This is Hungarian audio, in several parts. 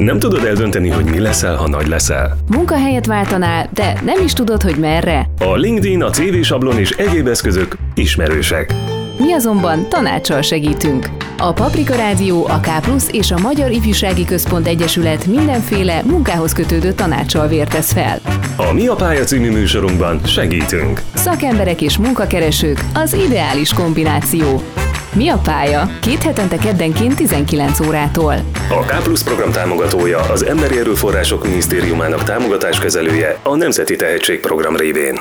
Nem tudod eldönteni, hogy mi leszel, ha nagy leszel? Munkahelyet váltanál, de nem is tudod, hogy merre? A LinkedIn, a CV sablon és egyéb eszközök ismerősek. Mi azonban tanácssal segítünk. A Paprika Rádió, a K és a Magyar Ifjúsági Központ Egyesület mindenféle munkához kötődő tanácssal vértesz fel. A Mi a pálya című műsorunkban segítünk. Szakemberek és munkakeresők az ideális kombináció. Mi a pálya? Két hetente keddenként 19 órától. A K program támogatója az Emberi Erőforrások Minisztériumának támogatáskezelője a Nemzeti Tehetségprogram révén.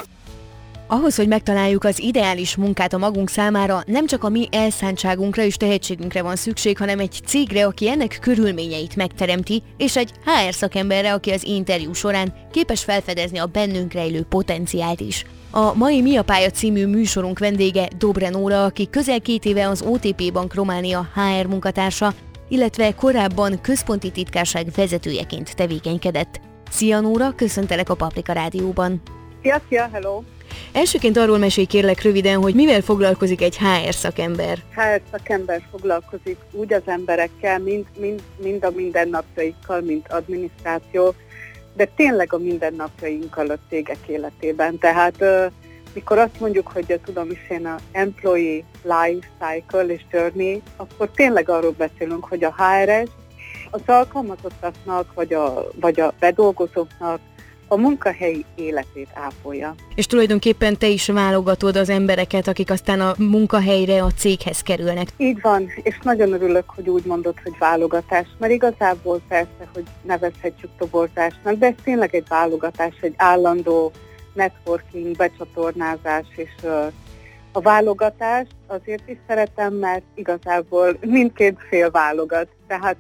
Ahhoz, hogy megtaláljuk az ideális munkát a magunk számára, nem csak a mi elszántságunkra és tehetségünkre van szükség, hanem egy cégre, aki ennek körülményeit megteremti, és egy HR szakemberre, aki az interjú során képes felfedezni a bennünk rejlő potenciált is. A mai Mi a pálya című műsorunk vendége Dobre Nóra, aki közel két éve az OTP Bank Románia HR munkatársa, illetve korábban központi titkárság vezetőjeként tevékenykedett. Szia Nóra, köszöntelek a Paprika Rádióban! Szia, szia, hello! Elsőként arról mesélj kérlek röviden, hogy mivel foglalkozik egy HR szakember? HR szakember foglalkozik úgy az emberekkel, mind, mind, mind a mindennapjaikkal, mint adminisztráció, de tényleg a mindennapjainkkal a cégek életében. Tehát mikor azt mondjuk, hogy tudom is én a employee life cycle és journey, akkor tényleg arról beszélünk, hogy a HRS az alkalmazottaknak, vagy a, vagy a bedolgozóknak a munkahelyi életét ápolja. És tulajdonképpen te is válogatod az embereket, akik aztán a munkahelyre, a céghez kerülnek. Így van, és nagyon örülök, hogy úgy mondod, hogy válogatás, mert igazából persze, hogy nevezhetjük toborzásnak, de ez tényleg egy válogatás, egy állandó networking, becsatornázás, és a válogatást azért is szeretem, mert igazából mindkét fél válogat. Tehát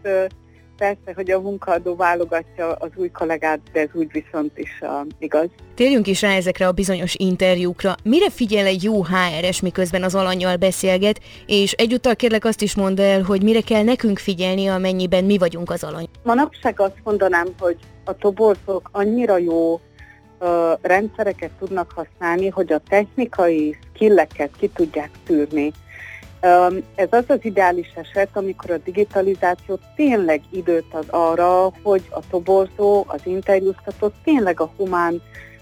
persze, hogy a munkaadó válogatja az új kollégát, de ez úgy viszont is uh, igaz. Térjünk is rá ezekre a bizonyos interjúkra. Mire figyel egy jó HRS, miközben az alanyjal beszélget, és egyúttal kérlek azt is mondd el, hogy mire kell nekünk figyelni, amennyiben mi vagyunk az alany. Manapság azt mondanám, hogy a toborzók annyira jó uh, rendszereket tudnak használni, hogy a technikai skilleket ki tudják szűrni. Ez az az ideális eset, amikor a digitalizáció tényleg időt ad arra, hogy a toborzó, az interjúztató tényleg a humán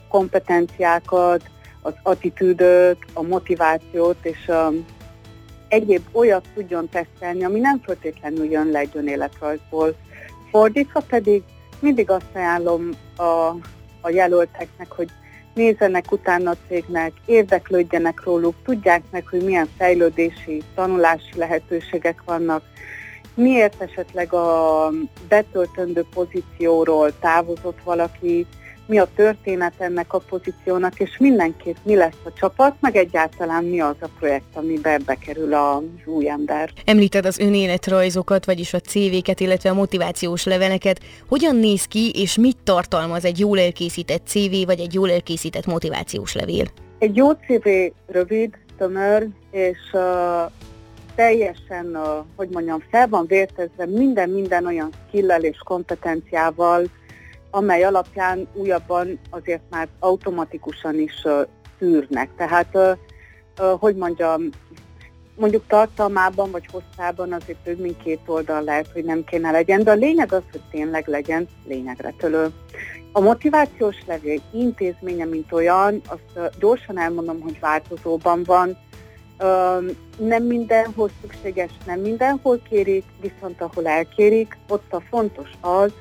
kompetenciákat, az attitűdöt, a motivációt és a egyéb olyat tudjon tesztelni, ami nem feltétlenül jön le egy önéletrajzból. Fordítva pedig mindig azt ajánlom a, a jelölteknek, hogy nézzenek utána a cégnek, érdeklődjenek róluk, tudják meg, hogy milyen fejlődési, tanulási lehetőségek vannak, miért esetleg a betöltendő pozícióról távozott valaki, mi a történet ennek a pozíciónak, és mindenképp mi lesz a csapat, meg egyáltalán mi az a projekt, amibe bekerül az új ember. Említed az önéletrajzokat, vagyis a CV-ket, illetve a motivációs leveleket. Hogyan néz ki, és mit tartalmaz egy jól elkészített CV, vagy egy jól elkészített motivációs levél? Egy jó CV rövid, tömör, és uh, teljesen, uh, hogy mondjam, fel van vértezve minden-minden olyan skillel és kompetenciával, amely alapján újabban azért már automatikusan is szűrnek. Tehát, hogy mondjam, mondjuk tartalmában vagy hosszában azért több mint két oldal lehet, hogy nem kéne legyen, de a lényeg az, hogy tényleg legyen lényegre tölő. A motivációs levél intézménye, mint olyan, azt gyorsan elmondom, hogy változóban van. Nem mindenhol szükséges, nem mindenhol kérik, viszont ahol elkérik, ott a fontos az,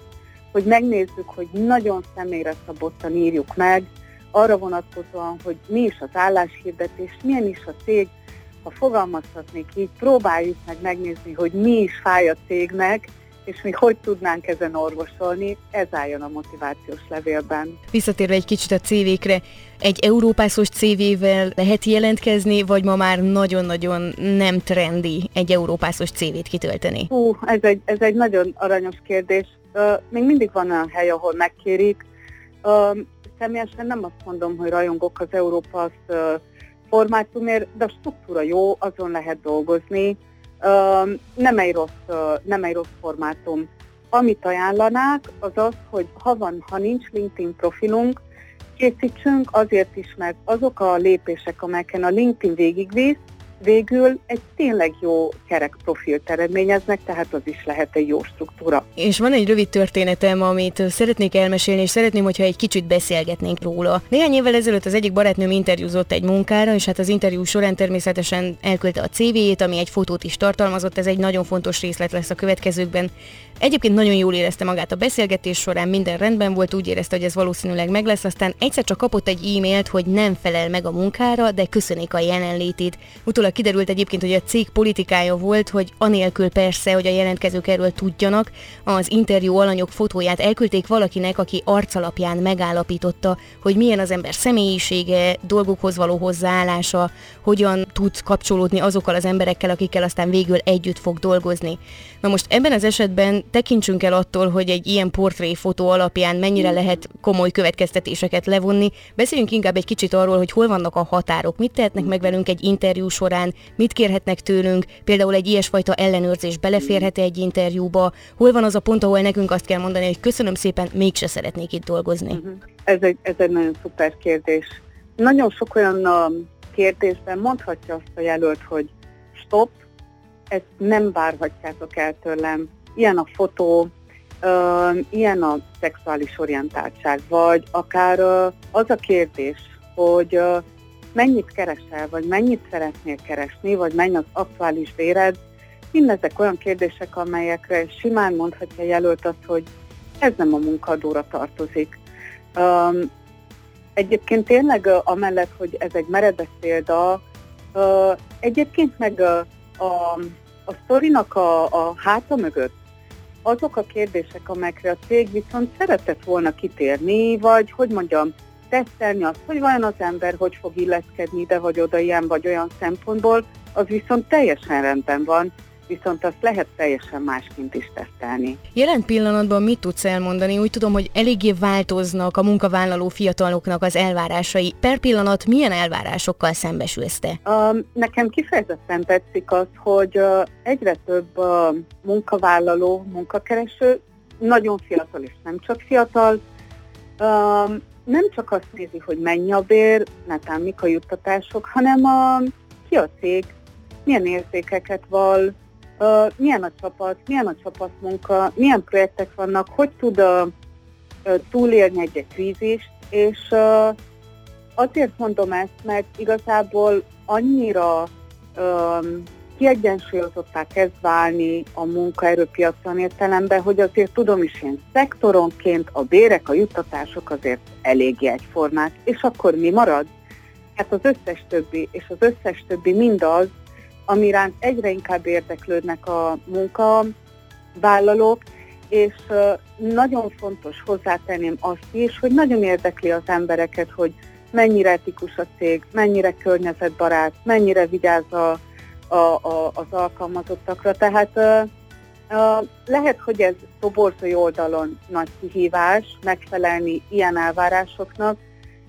hogy megnézzük, hogy nagyon személyre szabottan írjuk meg, arra vonatkozóan, hogy mi is az álláshirdetés, milyen is a cég, ha fogalmazhatnék így, próbáljuk meg megnézni, hogy mi is fáj a cégnek, és mi hogy tudnánk ezen orvosolni, ez álljon a motivációs levélben. Visszatérve egy kicsit a CV-kre, egy európászos CV-vel lehet jelentkezni, vagy ma már nagyon-nagyon nem trendi egy európászos CV-t kitölteni? Hú, ez egy, ez egy nagyon aranyos kérdés. Még mindig van olyan hely, ahol megkérik. Személyesen nem azt mondom, hogy rajongok az Európa formátumért, de a struktúra jó, azon lehet dolgozni. Nem, egy rossz, nem egy rossz formátum. Amit ajánlanák, az az, hogy ha van, ha nincs LinkedIn profilunk, készítsünk azért is, mert azok a lépések, amelyeken a LinkedIn végigvisz, végül egy tényleg jó kerek profilt eredményeznek, tehát az is lehet egy jó struktúra. És van egy rövid történetem, amit szeretnék elmesélni, és szeretném, hogyha egy kicsit beszélgetnénk róla. Néhány évvel ezelőtt az egyik barátnőm interjúzott egy munkára, és hát az interjú során természetesen elküldte a CV-jét, ami egy fotót is tartalmazott, ez egy nagyon fontos részlet lesz a következőkben. Egyébként nagyon jól érezte magát a beszélgetés során, minden rendben volt, úgy érezte, hogy ez valószínűleg meg lesz, aztán egyszer csak kapott egy e-mailt, hogy nem felel meg a munkára, de köszönik a jelenlétét. Utólag kiderült egyébként, hogy a cég politikája volt, hogy anélkül persze, hogy a jelentkezők erről tudjanak, az interjú alanyok fotóját elküldték valakinek, aki arcalapján megállapította, hogy milyen az ember személyisége, dolgokhoz való hozzáállása, hogyan tud kapcsolódni azokkal az emberekkel, akikkel aztán végül együtt fog dolgozni. Na most ebben az esetben tekintsünk el attól, hogy egy ilyen portréfotó alapján mennyire lehet komoly következtetéseket levonni. Beszéljünk inkább egy kicsit arról, hogy hol vannak a határok, mit tehetnek meg velünk egy interjú során, mit kérhetnek tőlünk, például egy ilyesfajta ellenőrzés beleférhet egy interjúba, hol van az a pont, ahol nekünk azt kell mondani, hogy köszönöm szépen, mégse szeretnék itt dolgozni. Uh-huh. Ez, egy, ez egy nagyon szuper kérdés. Nagyon sok olyan kérdésben mondhatja azt a jelölt, hogy stop, ezt nem várhatjátok el tőlem, ilyen a fotó, uh, ilyen a szexuális orientáltság, vagy akár uh, az a kérdés, hogy uh, mennyit keresel, vagy mennyit szeretnél keresni, vagy mennyi az aktuális béred, mindezek olyan kérdések, amelyekre simán mondhatja jelölt azt, hogy ez nem a munkadóra tartozik. Um, egyébként tényleg amellett, hogy ez egy meredek példa, uh, egyébként meg uh, a, a sztorinak a, a háta mögött azok a kérdések, amelyekre a cég viszont szeretett volna kitérni, vagy hogy mondjam, tesztelni azt, hogy vajon az ember hogy fog illeszkedni ide vagy oda ilyen vagy olyan szempontból, az viszont teljesen rendben van, viszont azt lehet teljesen másként is tesztelni. Jelen pillanatban mit tudsz elmondani? Úgy tudom, hogy eléggé változnak a munkavállaló fiataloknak az elvárásai. Per pillanat milyen elvárásokkal szembesülsz te? Uh, nekem kifejezetten tetszik az, hogy uh, egyre több uh, munkavállaló, munkakereső, nagyon fiatal és nem csak fiatal, uh, nem csak azt nézi, hogy mennyi a bér, netán mik a juttatások, hanem a, ki a cég, milyen értékeket val, uh, milyen a csapat, milyen a csapatmunka, milyen projektek vannak, hogy tud uh, túlélni egy-egy krízist, és uh, azért mondom ezt, mert igazából annyira um, kiegyensúlyozottá kezd válni a munkaerőpiacon értelemben, hogy azért tudom is én szektoronként a bérek, a juttatások azért eléggé egyformák. És akkor mi marad? Hát az összes többi, és az összes többi mindaz, amiránt egyre inkább érdeklődnek a munkavállalók, és nagyon fontos hozzátenném azt is, hogy nagyon érdekli az embereket, hogy mennyire etikus a cég, mennyire környezetbarát, mennyire vigyáz a a, a, az alkalmazottakra. Tehát uh, lehet, hogy ez toborzói oldalon nagy kihívás megfelelni ilyen elvárásoknak,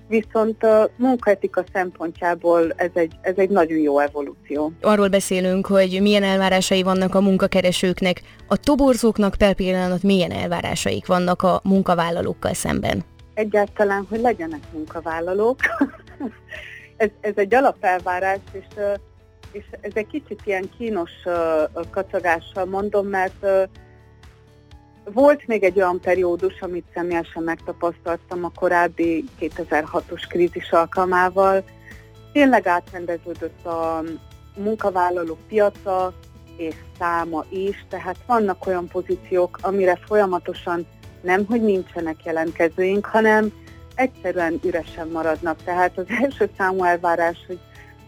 viszont a munkaetika szempontjából ez egy, ez egy nagyon jó evolúció. Arról beszélünk, hogy milyen elvárásai vannak a munkakeresőknek, a toborzóknak per pillanat milyen elvárásaik vannak a munkavállalókkal szemben? Egyáltalán, hogy legyenek munkavállalók. ez, ez egy alapelvárás, és és ez egy kicsit ilyen kínos kacagással mondom, mert volt még egy olyan periódus, amit személyesen megtapasztaltam a korábbi 2006-os krízis alkalmával. Tényleg átrendeződött a munkavállalók piaca és száma is, tehát vannak olyan pozíciók, amire folyamatosan nem, hogy nincsenek jelentkezőink, hanem egyszerűen üresen maradnak. Tehát az első számú elvárás, hogy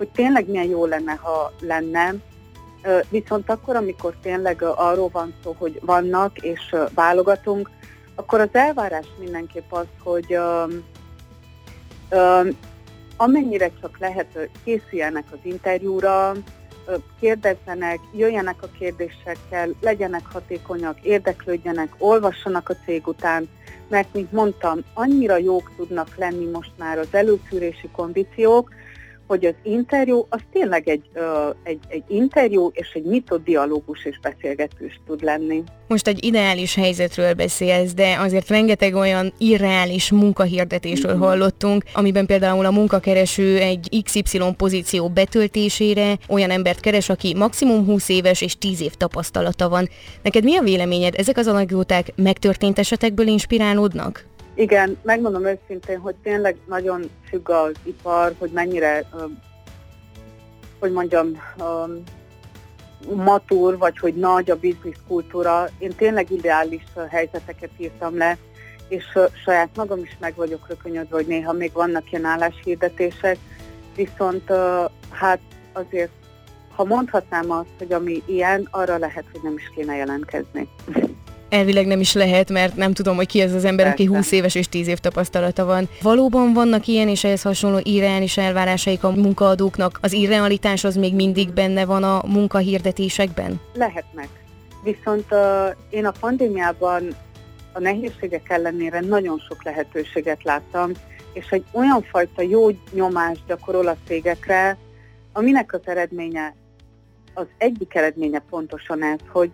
hogy tényleg milyen jó lenne, ha lenne, viszont akkor, amikor tényleg arról van szó, hogy vannak és válogatunk, akkor az elvárás mindenképp az, hogy amennyire csak lehet készüljenek az interjúra, kérdezzenek, jöjjenek a kérdésekkel, legyenek hatékonyak, érdeklődjenek, olvassanak a cég után, mert, mint mondtam, annyira jók tudnak lenni most már az előszűrési kondíciók, hogy az interjú az tényleg egy, uh, egy, egy interjú és egy nyitott dialógus és beszélgetős tud lenni. Most egy ideális helyzetről beszélsz, de azért rengeteg olyan irreális munkahirdetésről mm-hmm. hallottunk, amiben például a munkakereső egy XY pozíció betöltésére olyan embert keres, aki maximum 20 éves és 10 év tapasztalata van. Neked mi a véleményed? Ezek az anekdoták megtörtént esetekből inspirálódnak? Igen, megmondom őszintén, hogy tényleg nagyon függ az ipar, hogy mennyire, hogy mondjam, matur, vagy hogy nagy a biznisz kultúra. Én tényleg ideális helyzeteket írtam le, és saját magam is meg vagyok rökönyödve, hogy néha még vannak ilyen álláshirdetések, viszont hát azért, ha mondhatnám azt, hogy ami ilyen, arra lehet, hogy nem is kéne jelentkezni. Elvileg nem is lehet, mert nem tudom, hogy ki ez az ember, Persze. aki 20 éves és 10 év tapasztalata van. Valóban vannak ilyen és ehhez hasonló irreális elvárásaik a munkaadóknak? Az irrealitás az még mindig benne van a munkahirdetésekben? Lehetnek. Viszont uh, én a pandémiában a nehézségek ellenére nagyon sok lehetőséget láttam, és egy olyan fajta jó nyomást gyakorol a cégekre, aminek az eredménye, az egyik eredménye pontosan ez, hogy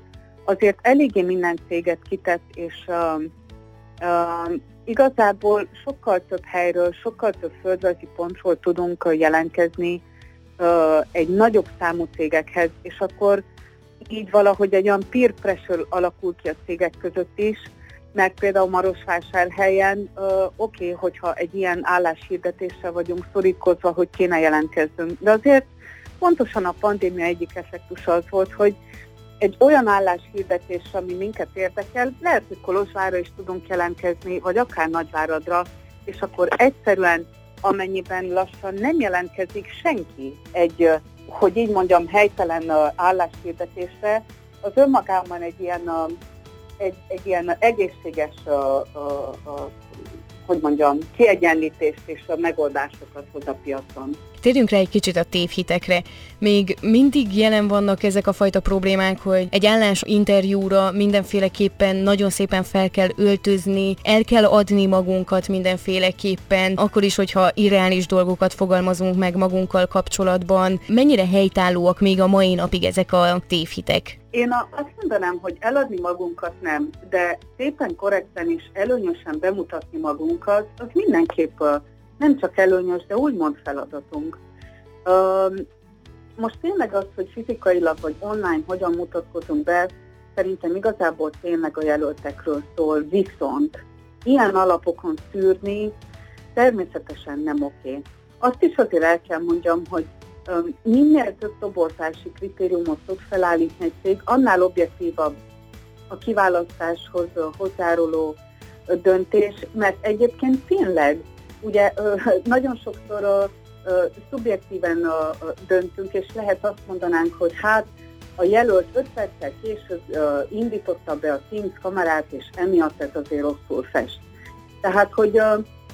azért eléggé minden céget kitett, és uh, uh, igazából sokkal több helyről, sokkal több földrajzi pontról tudunk jelentkezni uh, egy nagyobb számú cégekhez, és akkor így valahogy egy olyan peer pressure alakul ki a cégek között is, mert például Marosvásárhelyen uh, oké, okay, hogyha egy ilyen álláshirdetéssel vagyunk szorítkozva, hogy kéne jelentkezzünk. De azért pontosan a pandémia egyik effektus az volt, hogy egy olyan álláshirdetés, ami minket érdekel, lehet, hogy Kolozsvárra is tudunk jelentkezni, vagy akár Nagyváradra, és akkor egyszerűen, amennyiben lassan nem jelentkezik senki egy, hogy így mondjam, helytelen álláshirdetésre, az önmagában egy ilyen, egy, egy ilyen egészséges hogy mondjam, kiegyenlítést és a megoldásokat hoz a piacon. Térjünk rá egy kicsit a tévhitekre. Még mindig jelen vannak ezek a fajta problémák, hogy egy állás interjúra mindenféleképpen nagyon szépen fel kell öltözni, el kell adni magunkat mindenféleképpen, akkor is, hogyha irreális dolgokat fogalmazunk meg magunkkal kapcsolatban. Mennyire helytállóak még a mai napig ezek a tévhitek? Én azt mondanám, hogy eladni magunkat nem, de szépen korrekten és előnyösen bemutatni magunkat, az mindenképp nem csak előnyös, de úgymond feladatunk. Most tényleg az, hogy fizikailag vagy online hogyan mutatkozunk be, szerintem igazából tényleg a jelöltekről szól, viszont ilyen alapokon szűrni természetesen nem oké. Azt is azért el kell mondjam, hogy minél több toborzási kritériumot tud felállítni egy cég, annál objektívabb a kiválasztáshoz hozzáruló döntés, mert egyébként tényleg, ugye nagyon sokszor szubjektíven döntünk, és lehet azt mondanánk, hogy hát a jelölt 5 perccel később indította be a Teams kamerát, és emiatt ez azért rosszul fest. Tehát, hogy,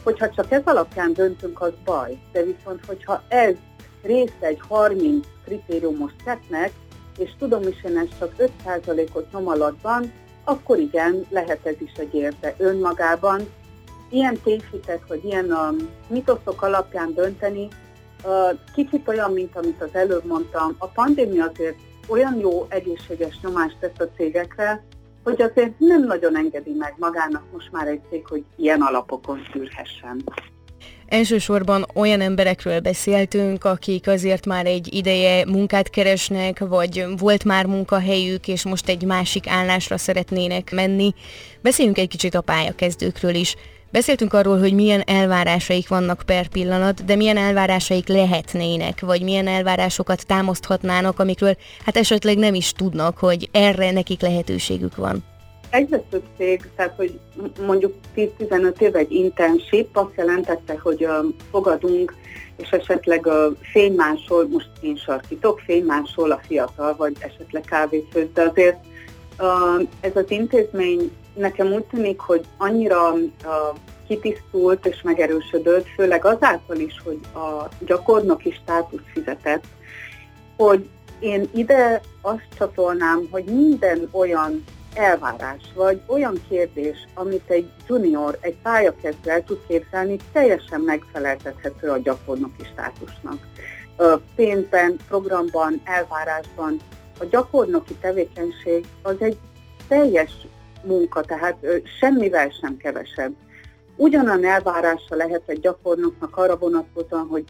hogyha csak ez alapján döntünk, az baj. De viszont, hogyha ez része egy 30 kritériumos szettnek, és tudom is én ezt csak 5%-ot nyom alatt van, akkor igen, lehet ez is egy érte önmagában. Ilyen tévhitek, vagy ilyen um, mitoszok alapján dönteni, kicsit olyan, mint amit az előbb mondtam, a pandémia azért olyan jó egészséges nyomást tesz a cégekre, hogy azért nem nagyon engedi meg magának most már egy cég, hogy ilyen alapokon szűrhessen. Elsősorban olyan emberekről beszéltünk, akik azért már egy ideje munkát keresnek, vagy volt már munkahelyük, és most egy másik állásra szeretnének menni. Beszéljünk egy kicsit a pályakezdőkről is. Beszéltünk arról, hogy milyen elvárásaik vannak per pillanat, de milyen elvárásaik lehetnének, vagy milyen elvárásokat támaszthatnának, amikről hát esetleg nem is tudnak, hogy erre nekik lehetőségük van. Egyre több cég, tehát hogy mondjuk 10-15 év egy internship azt jelentette, hogy uh, fogadunk, és esetleg a fénymásol, most én sarkítok, fénymásol a fiatal, vagy esetleg kávéfőz, de azért uh, ez az intézmény nekem úgy tűnik, hogy annyira uh, kitisztult és megerősödött, főleg azáltal is, hogy a gyakornoki státusz fizetett, hogy én ide azt csatolnám, hogy minden olyan elvárás, vagy olyan kérdés, amit egy junior, egy pályakezdő el tud képzelni, teljesen megfeleltethető a gyakornoki státusnak. Pénzben, programban, elvárásban a gyakornoki tevékenység az egy teljes munka, tehát semmivel sem kevesebb. Ugyanan elvárása lehet egy gyakornoknak arra vonatkozóan, hogy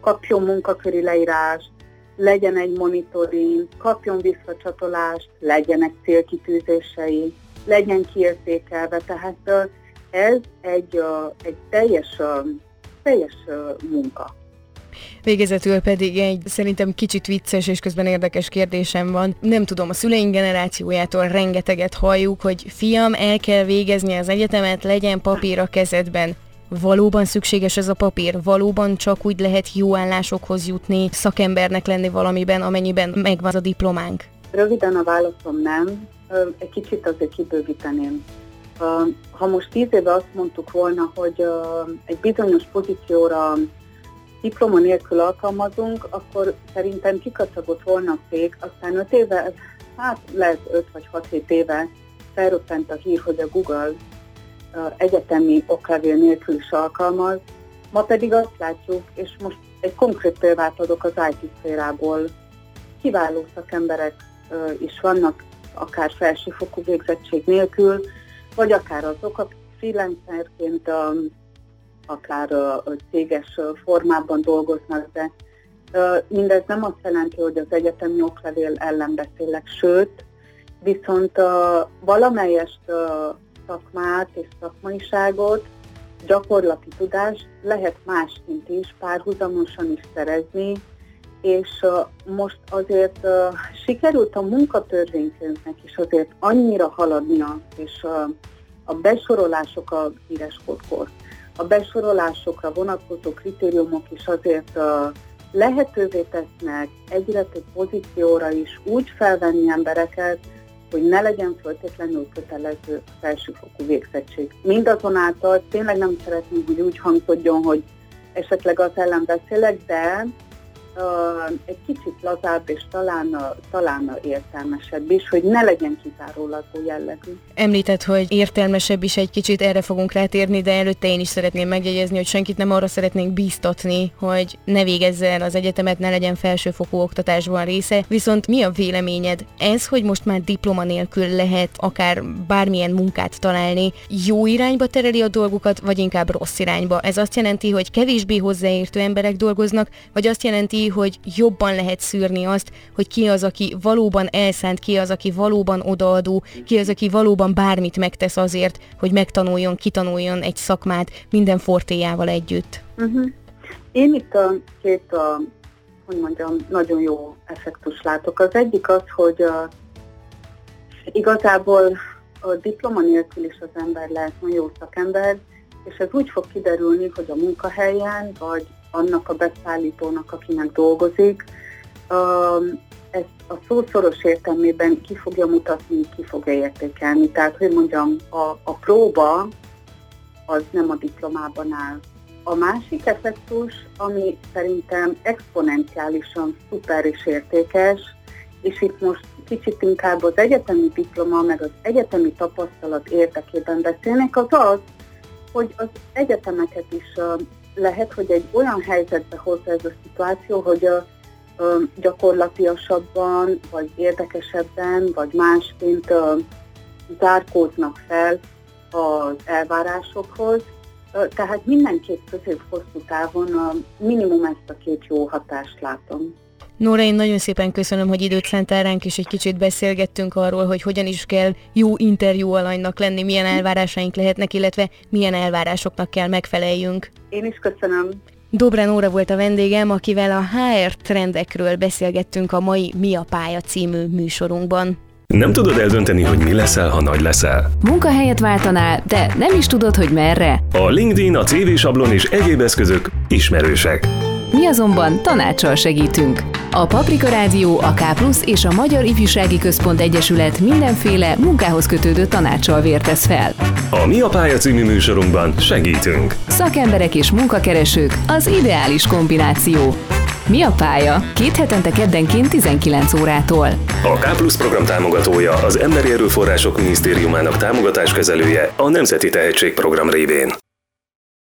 kapjon munkaköri leírást, legyen egy monitoring, kapjon visszacsatolást, legyenek célkitűzései, legyen kiértékelve, tehát ez egy, egy teljes, teljes munka. Végezetül pedig egy szerintem kicsit vicces és közben érdekes kérdésem van. Nem tudom, a szüleink generációjától rengeteget halljuk, hogy fiam, el kell végezni az egyetemet, legyen papír a kezedben. Valóban szükséges ez a papír? Valóban csak úgy lehet jó állásokhoz jutni, szakembernek lenni valamiben, amennyiben megvan a diplománk? Röviden a válaszom nem, egy kicsit azért kibővíteném. Ha most tíz éve azt mondtuk volna, hogy egy bizonyos pozícióra diploma nélkül alkalmazunk, akkor szerintem kikacagott volna a cég, aztán öt éve, hát lehet öt vagy hat hét éve felröppent a hír, hogy a Google egyetemi oklevél nélkül is alkalmaz, ma pedig azt látjuk, és most egy konkrét példát adok az IT szférából, kiváló szakemberek is vannak, akár felsőfokú végzettség nélkül, vagy akár azok, akik freelancerként, akár céges formában dolgoznak, de mindez nem azt jelenti, hogy az egyetemi oklevél ellen beszélek, sőt, viszont valamelyest szakmát és szakmaiságot, gyakorlati tudást lehet másként is, párhuzamosan is szerezni, és most azért sikerült a munkatörvénykönyvnek is azért annyira haladnia, és a besorolások a híres kódkor, a besorolásokra vonatkozó kritériumok is azért lehetővé tesznek egyre több pozícióra is úgy felvenni embereket, hogy ne legyen föltétlenül kötelező felsőfokú végzettség. Mindazonáltal tényleg nem szeretném, hogy úgy hangzódjon, hogy esetleg az ellen beszélek, de egy kicsit lazább és talán, talán értelmesebb is, hogy ne legyen kizárólagú jellegű. Említett, hogy értelmesebb is egy kicsit, erre fogunk rátérni, de előtte én is szeretném megjegyezni, hogy senkit nem arra szeretnénk bíztatni, hogy ne végezze el az egyetemet, ne legyen felsőfokú oktatásban része. Viszont mi a véleményed? Ez, hogy most már diploma nélkül lehet akár bármilyen munkát találni, jó irányba tereli a dolgokat, vagy inkább rossz irányba? Ez azt jelenti, hogy kevésbé hozzáértő emberek dolgoznak, vagy azt jelenti, hogy jobban lehet szűrni azt, hogy ki az, aki valóban elszánt, ki az, aki valóban odaadó, ki az, aki valóban bármit megtesz azért, hogy megtanuljon, kitanuljon egy szakmát minden fortéjával együtt. Uh-huh. Én itt a két, a, hogy mondjam, nagyon jó effektus látok. Az egyik az, hogy a, igazából a diploma nélkül is az ember lehet nagyon jó szakember, és ez úgy fog kiderülni, hogy a munkahelyen, vagy annak a beszállítónak, akinek dolgozik, ezt a szószoros értelmében ki fogja mutatni, ki fogja értékelni. Tehát, hogy mondjam, a, a próba az nem a diplomában áll. A másik effektus, ami szerintem exponenciálisan szuper és értékes, és itt most kicsit inkább az egyetemi diploma, meg az egyetemi tapasztalat érdekében beszélnek, az az, hogy az egyetemeket is lehet, hogy egy olyan helyzetbe hozza ez a szituáció, hogy a, a gyakorlatiasabban, vagy érdekesebben, vagy másként a, zárkóznak fel az elvárásokhoz. Tehát mindenképp közép-hosszú távon a minimum ezt a két jó hatást látom. Nóra, én nagyon szépen köszönöm, hogy időt szántál ránk, és egy kicsit beszélgettünk arról, hogy hogyan is kell jó interjú alanynak lenni, milyen elvárásaink lehetnek, illetve milyen elvárásoknak kell megfeleljünk. Én is köszönöm. Dobrán Nóra volt a vendégem, akivel a HR trendekről beszélgettünk a mai Mi a pálya című műsorunkban. Nem tudod eldönteni, hogy mi leszel, ha nagy leszel. Munkahelyet váltanál, de nem is tudod, hogy merre. A LinkedIn, a CV sablon és egyéb eszközök ismerősek. Mi azonban tanácssal segítünk. A Paprika Rádió, a K és a Magyar Ifjúsági Központ Egyesület mindenféle munkához kötődő tanácssal vértesz fel. A Mi a pálya című műsorunkban segítünk. Szakemberek és munkakeresők az ideális kombináció. Mi a pálya? Két hetente keddenként 19 órától. A K Plusz program támogatója az Emberi Erőforrások Minisztériumának támogatáskezelője a Nemzeti Tehetségprogram révén.